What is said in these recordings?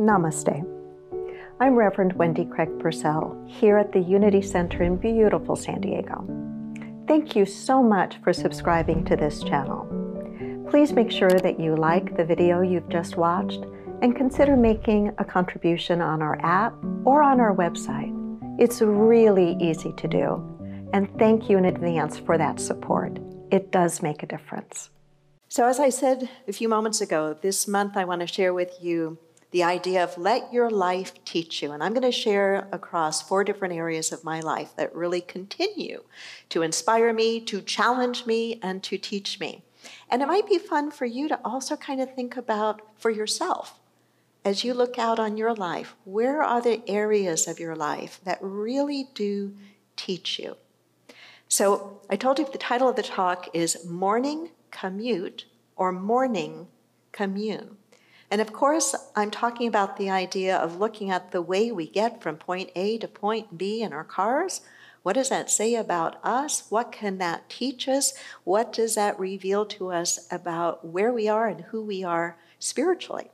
Namaste. I'm Reverend Wendy Craig Purcell here at the Unity Center in beautiful San Diego. Thank you so much for subscribing to this channel. Please make sure that you like the video you've just watched and consider making a contribution on our app or on our website. It's really easy to do. And thank you in advance for that support. It does make a difference. So, as I said a few moments ago, this month I want to share with you the idea of let your life teach you. And I'm going to share across four different areas of my life that really continue to inspire me, to challenge me, and to teach me. And it might be fun for you to also kind of think about for yourself. As you look out on your life, where are the areas of your life that really do teach you? So, I told you the title of the talk is Morning Commute or Morning Commune. And of course, I'm talking about the idea of looking at the way we get from point A to point B in our cars. What does that say about us? What can that teach us? What does that reveal to us about where we are and who we are spiritually?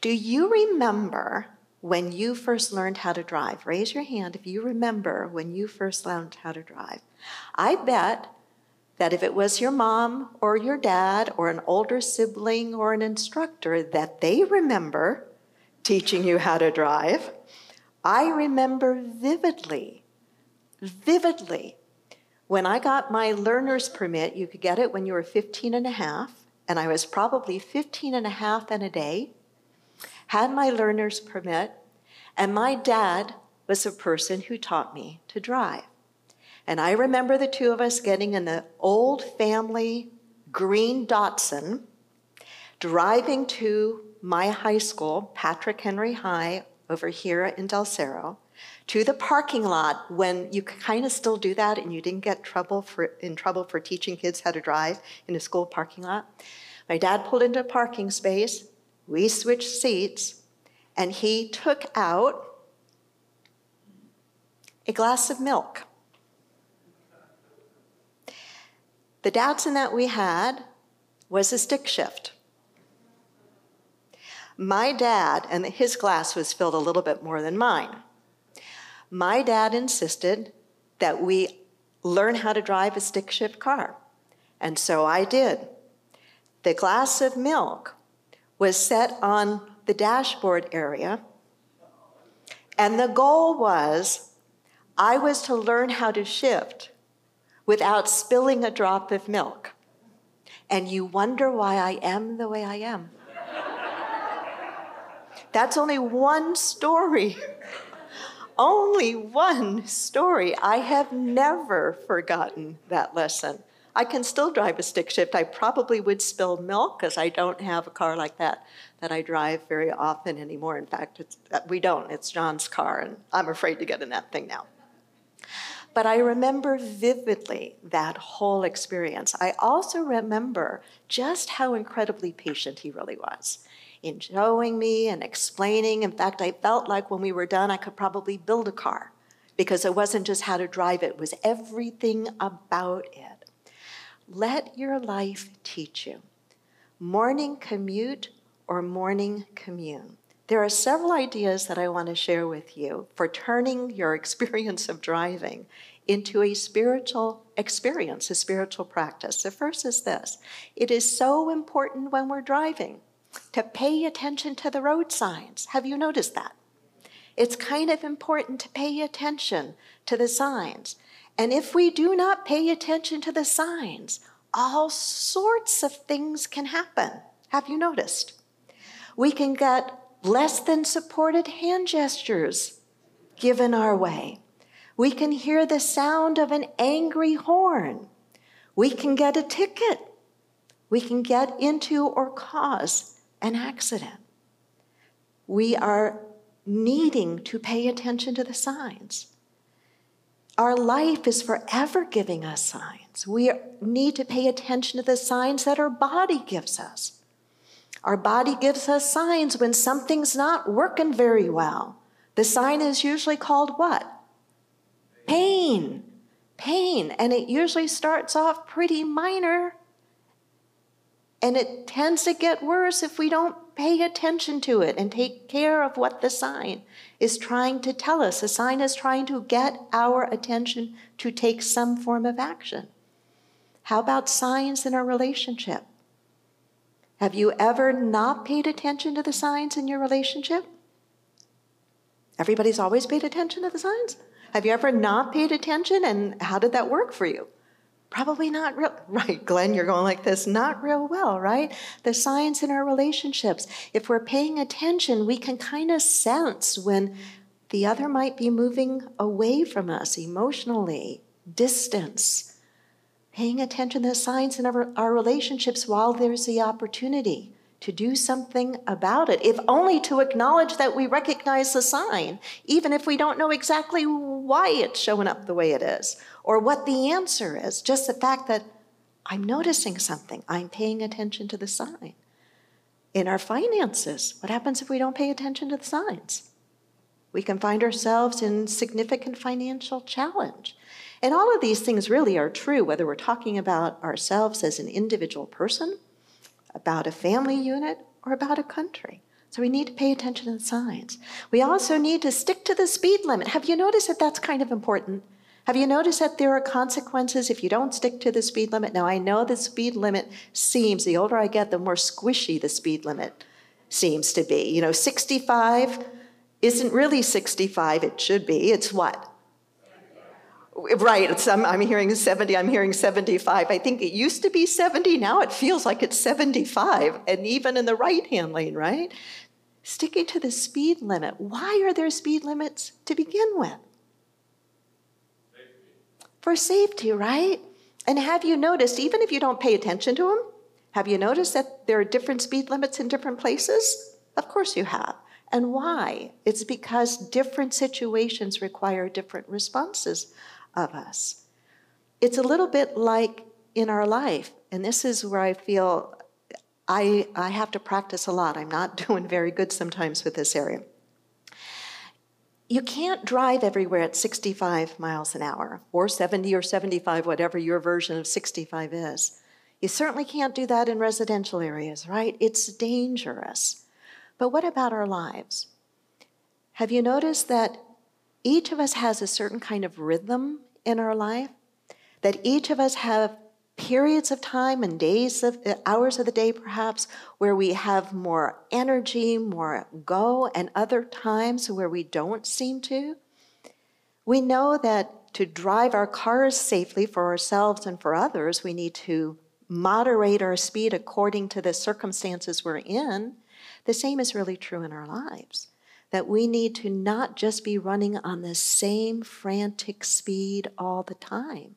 Do you remember when you first learned how to drive? Raise your hand if you remember when you first learned how to drive. I bet that if it was your mom or your dad or an older sibling or an instructor, that they remember teaching you how to drive. I remember vividly, vividly, when I got my learner's permit, you could get it when you were 15 and a half, and I was probably 15 and a half and a day, had my learner's permit, and my dad was the person who taught me to drive. And I remember the two of us getting in the old family green Datsun, driving to my high school, Patrick Henry High, over here in Del Cerro, to the parking lot when you kind of still do that and you didn't get trouble for, in trouble for teaching kids how to drive in a school parking lot. My dad pulled into a parking space, we switched seats, and he took out a glass of milk. The Datsun that we had was a stick shift. My dad, and his glass was filled a little bit more than mine. My dad insisted that we learn how to drive a stick shift car. And so I did. The glass of milk was set on the dashboard area. And the goal was I was to learn how to shift without spilling a drop of milk. And you wonder why I am the way I am. That's only one story. only one story. I have never forgotten that lesson. I can still drive a stick shift. I probably would spill milk because I don't have a car like that that I drive very often anymore. In fact, we don't. It's John's car, and I'm afraid to get in that thing now. But I remember vividly that whole experience. I also remember just how incredibly patient he really was in showing me and explaining. In fact, I felt like when we were done, I could probably build a car because it wasn't just how to drive it, it was everything about it. Let your life teach you. Morning commute or morning commune. There are several ideas that I want to share with you for turning your experience of driving into a spiritual experience, a spiritual practice. The first is this it is so important when we're driving to pay attention to the road signs. Have you noticed that? It's kind of important to pay attention to the signs. And if we do not pay attention to the signs, all sorts of things can happen. Have you noticed? We can get less than supported hand gestures given our way. We can hear the sound of an angry horn. We can get a ticket. We can get into or cause an accident. We are needing to pay attention to the signs. Our life is forever giving us signs. We need to pay attention to the signs that our body gives us. Our body gives us signs when something's not working very well. The sign is usually called what? pain, pain. And it usually starts off pretty minor. And it tends to get worse if we don't pay attention to it and take care of what the sign is trying to tell us. The sign is trying to get our attention to take some form of action. How about signs in our relationship? Have you ever not paid attention to the signs in your relationship? Everybody's always paid attention to the signs? Have you ever not paid attention and how did that work for you? Probably not real, right? Glenn, you're going like this, not real well, right? The signs in our relationships. If we're paying attention, we can kind of sense when the other might be moving away from us emotionally, distance paying attention to the signs in our, our relationships while there's the opportunity to do something about it, if only to acknowledge that we recognize the sign, even if we don't know exactly why it's showing up the way it is or what the answer is. Just the fact that I'm noticing something, I'm paying attention to the sign. In our finances, what happens if we don't pay attention to the signs? We can find ourselves in significant financial challenge. And all of these things really are true, whether we're talking about ourselves as an individual person, about a family unit, or about a country. So we need to pay attention to the signs. We also need to stick to the speed limit. Have you noticed that that's kind of important? Have you noticed that there are consequences if you don't stick to the speed limit? Now, I know the speed limit seems, the older I get, the more squishy the speed limit seems to be. You know, 65 isn't really 65, it should be. It's what? Right, I'm, I'm hearing 70, I'm hearing 75. I think it used to be 70, now it feels like it's 75, and even in the right hand lane, right? Sticking to the speed limit. Why are there speed limits to begin with? For safety, right? And have you noticed, even if you don't pay attention to them, have you noticed that there are different speed limits in different places? Of course you have. And why? It's because different situations require different responses of us. It's a little bit like in our life, and this is where I feel I, I have to practice a lot. I'm not doing very good sometimes with this area. You can't drive everywhere at 65 miles an hour, or 70 or 75, whatever your version of 65 is. You certainly can't do that in residential areas, right? It's dangerous. But what about our lives? Have you noticed that each of us has a certain kind of rhythm in our life, that each of us have periods of time and days of uh, hours of the day perhaps where we have more energy, more go, and other times where we don't seem to. We know that to drive our cars safely for ourselves and for others, we need to moderate our speed according to the circumstances we're in. The same is really true in our lives that we need to not just be running on the same frantic speed all the time,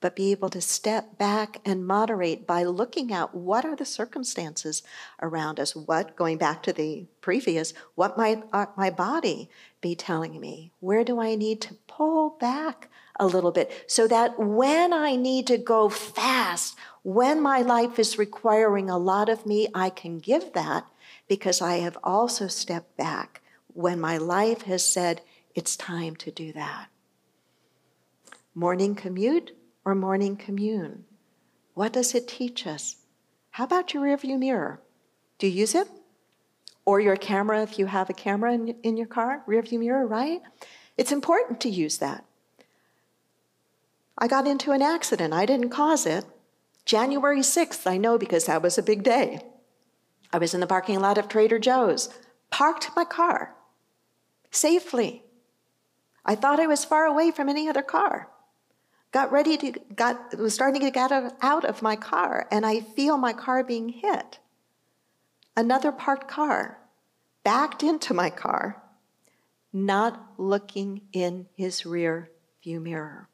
but be able to step back and moderate by looking at what are the circumstances around us. What, going back to the previous, what might uh, my body be telling me? Where do I need to pull back a little bit so that when I need to go fast, when my life is requiring a lot of me, I can give that because I have also stepped back when my life has said it's time to do that. Morning commute or morning commune? What does it teach us? How about your rearview mirror? Do you use it? Or your camera, if you have a camera in, in your car, rearview mirror, right? It's important to use that. I got into an accident. I didn't cause it. January 6th, I know because that was a big day. I was in the parking lot of Trader Joe's, parked my car safely. I thought I was far away from any other car. Got ready to, got, was starting to get out of my car, and I feel my car being hit. Another parked car backed into my car, not looking in his rear view mirror,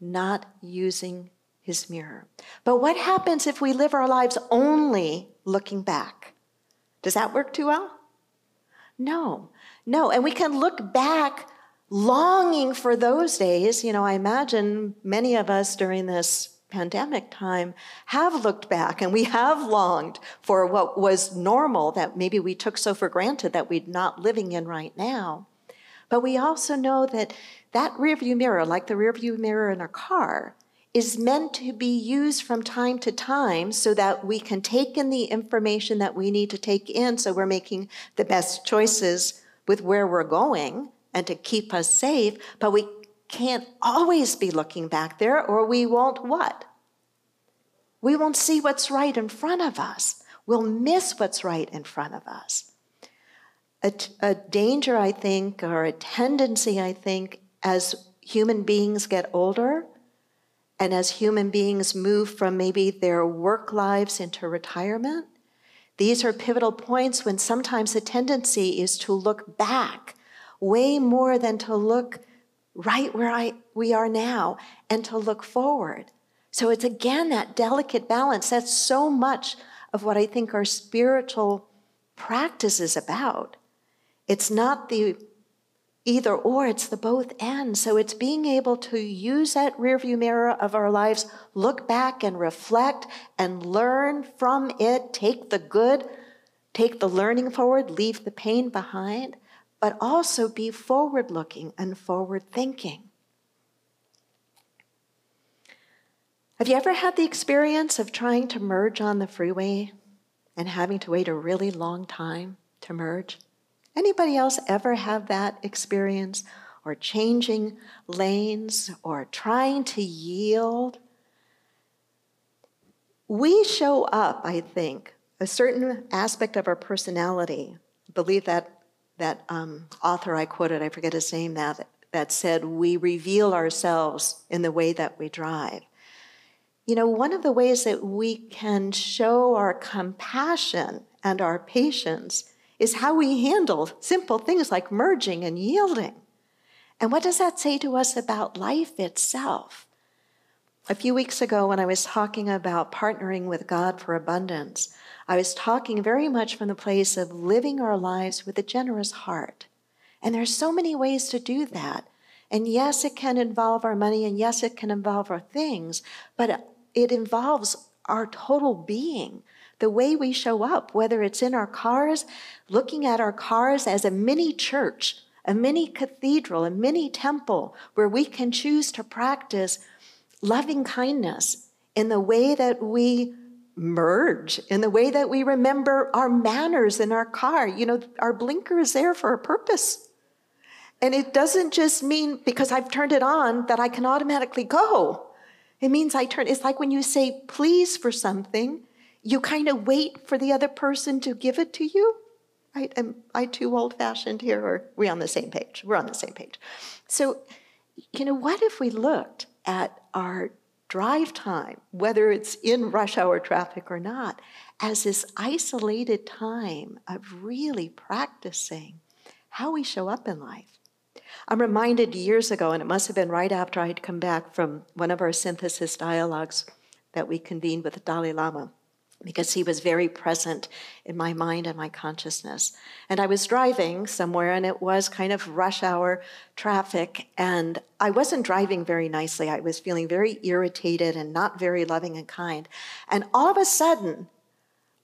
not using his mirror. But what happens if we live our lives only looking back? Does that work too well? No. No, and we can look back longing for those days. You know, I imagine many of us during this pandemic time have looked back and we have longed for what was normal that maybe we took so for granted that we're not living in right now. But we also know that that rearview mirror, like the rearview mirror in a car, is meant to be used from time to time so that we can take in the information that we need to take in so we're making the best choices with where we're going and to keep us safe, but we can't always be looking back there or we won't what? We won't see what's right in front of us. We'll miss what's right in front of us. A, a danger, I think, or a tendency, I think, as human beings get older and as human beings move from maybe their work lives into retirement, these are pivotal points when sometimes the tendency is to look back way more than to look right where I, we are now and to look forward. So it's again that delicate balance. That's so much of what I think our spiritual practice is about. It's not the either or, it's the both and. So it's being able to use that rearview mirror of our lives, look back and reflect and learn from it, take the good, take the learning forward, leave the pain behind, but also be forward looking and forward thinking. Have you ever had the experience of trying to merge on the freeway and having to wait a really long time to merge? Anybody else ever have that experience? Or changing lanes or trying to yield? We show up, I think, a certain aspect of our personality. I believe that that um, author I quoted, I forget his name that that said we reveal ourselves in the way that we drive. You know, one of the ways that we can show our compassion and our patience is how we handle simple things like merging and yielding. And what does that say to us about life itself? A few weeks ago, when I was talking about partnering with God for abundance, I was talking very much from the place of living our lives with a generous heart. And there are so many ways to do that. And yes, it can involve our money, and yes, it can involve our things, but it involves our total being the way we show up, whether it's in our cars, looking at our cars as a mini church, a mini cathedral, a mini temple where we can choose to practice loving kindness in the way that we merge, in the way that we remember our manners in our car. You know, our blinker is there for a purpose. And it doesn't just mean because I've turned it on that I can automatically go. It means I turn, it's like when you say please for something, you kind of wait for the other person to give it to you. Right? Am I too old fashioned here, or are we on the same page? We're on the same page. So, you know, what if we looked at our drive time, whether it's in rush hour traffic or not, as this isolated time of really practicing how we show up in life? I'm reminded years ago, and it must have been right after I'd come back from one of our synthesis dialogues that we convened with the Dalai Lama because he was very present in my mind and my consciousness. And I was driving somewhere and it was kind of rush hour traffic and I wasn't driving very nicely. I was feeling very irritated and not very loving and kind. And all of a sudden,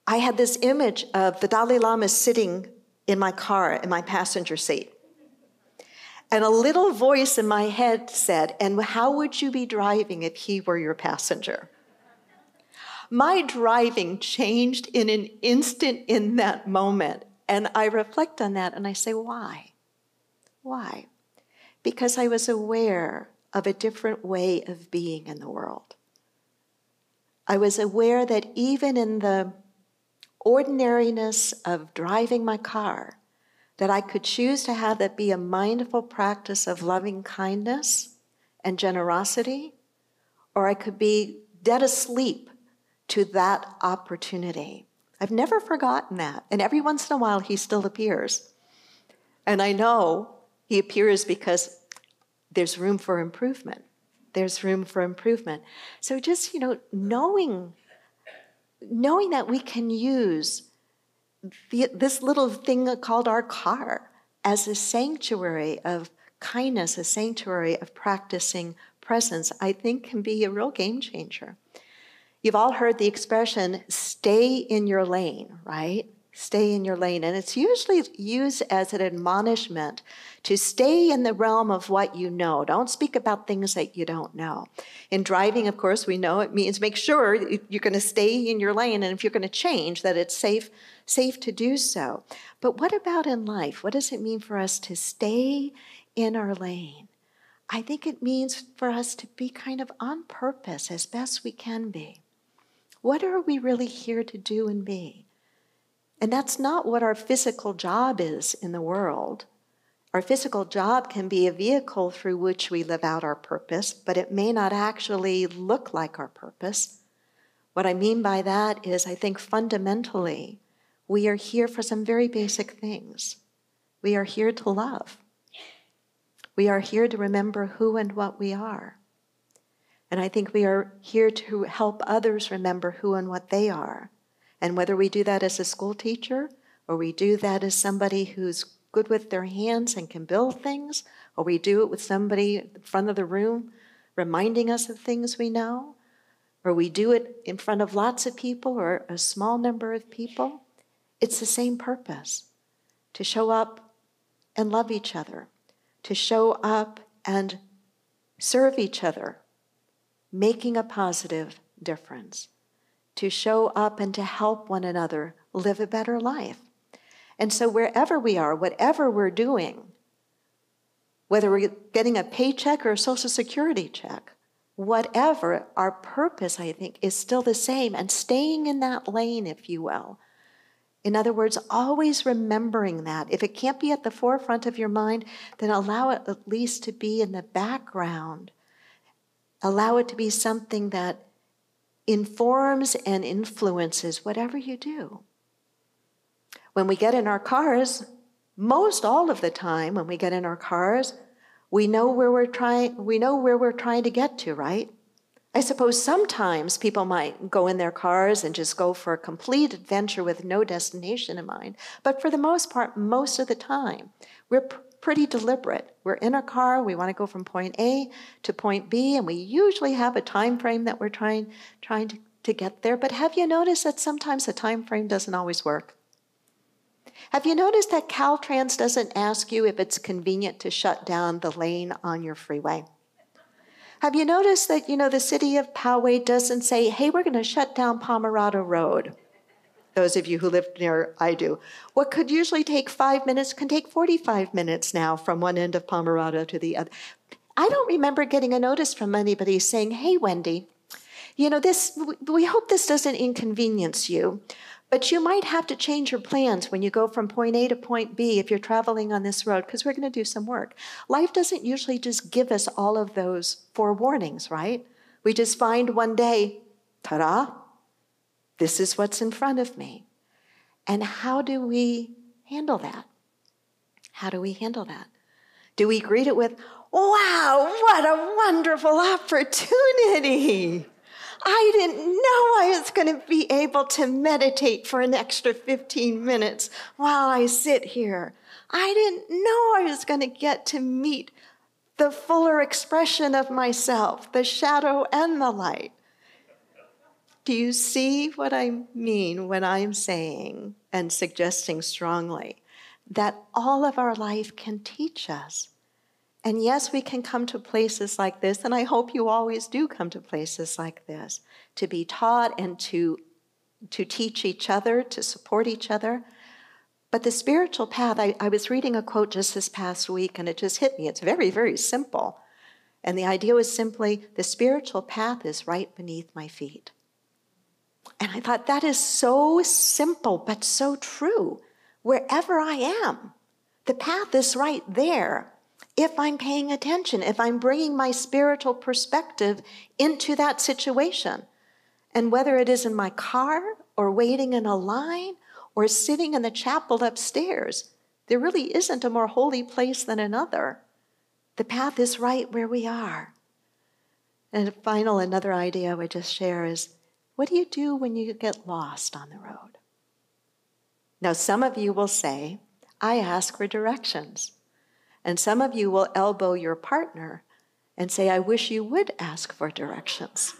I had this image of the Dalai Lama sitting in my car in my passenger seat. And a little voice in my head said, And how would you be driving if he were your passenger? My driving changed in an instant in that moment. And I reflect on that and I say, why? Why? Because I was aware of a different way of being in the world. I was aware that even in the ordinariness of driving my car, that I could choose to have that be a mindful practice of loving kindness and generosity, or I could be dead asleep to that opportunity. I've never forgotten that. And every once in a while, he still appears. And I know he appears because there's room for improvement. There's room for improvement. So just, you know, knowing, knowing that we can use the, this little thing called our car as a sanctuary of kindness, a sanctuary of practicing presence, I think can be a real game changer. You've all heard the expression, stay in your lane, right? Stay in your lane. And it's usually used as an admonishment to stay in the realm of what you know. Don't speak about things that you don't know. In driving, of course, we know it means make sure you're going to stay in your lane. And if you're going to change, that it's safe, safe to do so. But what about in life? What does it mean for us to stay in our lane? I think it means for us to be kind of on purpose as best we can be. What are we really here to do and be? And that's not what our physical job is in the world. Our physical job can be a vehicle through which we live out our purpose, but it may not actually look like our purpose. What I mean by that is, I think fundamentally, we are here for some very basic things. We are here to love. We are here to remember who and what we are. And I think we are here to help others remember who and what they are. And whether we do that as a school teacher, or we do that as somebody who's good with their hands and can build things, or we do it with somebody in front of the room reminding us of things we know, or we do it in front of lots of people or a small number of people, it's the same purpose to show up and love each other, to show up and serve each other, making a positive difference to show up and to help one another live a better life. And so, wherever we are, whatever we're doing, whether we're getting a paycheck or a Social Security check, whatever, our purpose, I think, is still the same and staying in that lane, if you will. In other words, always remembering that. If it can't be at the forefront of your mind, then allow it at least to be in the background. Allow it to be something that informs and influences whatever you do. When we get in our cars, most all of the time when we get in our cars, we know where we're trying we know where we're trying to get to, right? I suppose sometimes people might go in their cars and just go for a complete adventure with no destination in mind. But for the most part, most of the time, we're pretty deliberate. We're in a car, we want to go from point A to point B, and we usually have a time frame that we're trying trying to, to get there. But have you noticed that sometimes the time frame doesn't always work? Have you noticed that Caltrans doesn't ask you if it's convenient to shut down the lane on your freeway? Have you noticed that, you know, the city of Poway doesn't say, hey, we're going to shut down Pomerado Road? Those of you who live near I do. What could usually take five minutes can take 45 minutes now from one end of Pomerado to the other. I don't remember getting a notice from anybody saying, hey, Wendy, you know, this, we hope this doesn't inconvenience you, but you might have to change your plans when you go from point A to point B if you're traveling on this road, because we're going to do some work. Life doesn't usually just give us all of those forewarnings, right? We just find one day, ta da, this is what's in front of me. And how do we handle that? How do we handle that? Do we greet it with, wow, what a wonderful opportunity? I didn't know I was going to be able to meditate for an extra 15 minutes while I sit here. I didn't know I was going to get to meet the fuller expression of myself, the shadow and the light. Do you see what I mean when I'm saying and suggesting strongly that all of our life can teach us? And yes, we can come to places like this, and I hope you always do come to places like this to be taught and to, to teach each other, to support each other. But the spiritual path, I, I was reading a quote just this past week, and it just hit me. It's very, very simple. And the idea was simply the spiritual path is right beneath my feet. And I thought, that is so simple, but so true. Wherever I am, the path is right there. If I'm paying attention, if I'm bringing my spiritual perspective into that situation. And whether it is in my car or waiting in a line or sitting in the chapel upstairs, there really isn't a more holy place than another. The path is right where we are. And final, another idea I would just share is what do you do when you get lost on the road? Now, some of you will say, I ask for directions. And some of you will elbow your partner and say, I wish you would ask for directions.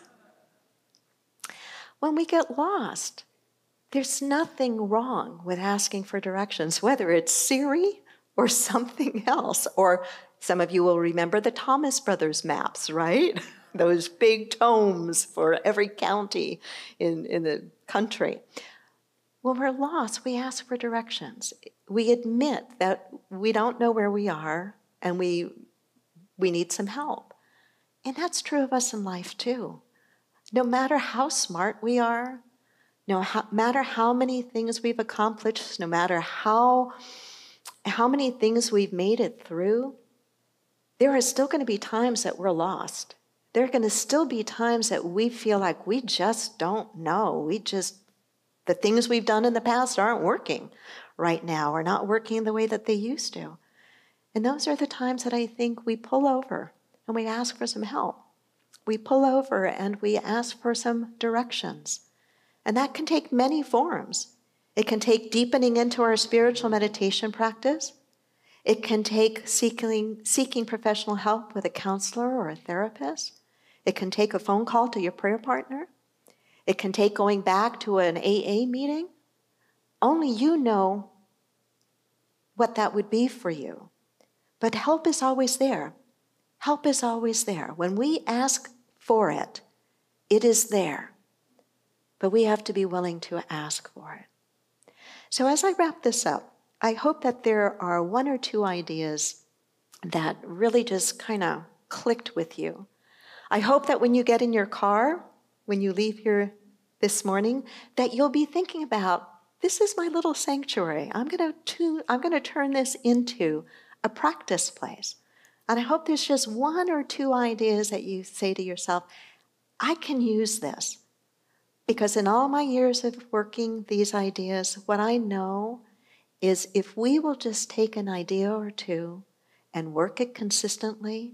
When we get lost, There's nothing wrong with asking for directions, whether it's Siri or something else. Or some of you will remember the Thomas Brothers maps, right? Those big tomes for every county in, in the country. When we're lost, we ask for directions. We admit that we don't know where we are and we, we need some help. And that's true of us in life too. No matter how smart we are, no matter how many things we've accomplished, no matter how, how many things we've made it through, there are still going to be times that we're lost. There are going to still be times that we feel like we just don't know. We just the things we've done in the past aren't working right now, or not working the way that they used to. And those are the times that I think we pull over and we ask for some help. We pull over and we ask for some directions. And that can take many forms. It can take deepening into our spiritual meditation practice. It can take seeking, seeking professional help with a counselor or a therapist. It can take a phone call to your prayer partner. It can take going back to an AA meeting. Only you know what that would be for you. But help is always there. Help is always there. When we ask for it, it is there. But we have to be willing to ask for it. So, as I wrap this up, I hope that there are one or two ideas that really just kind of clicked with you. I hope that when you get in your car, when you leave here this morning that you'll be thinking about this is my little sanctuary. I'm going to I'm going to turn this into a practice place. And I hope there's just one or two ideas that you say to yourself, I can use this. Because in all my years of working these ideas, what I know is if we will just take an idea or two and work it consistently,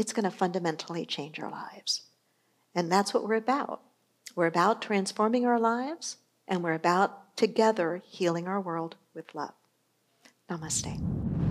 it's going to fundamentally change our lives. And that's what we're about. We're about transforming our lives, and we're about together healing our world with love. Namaste.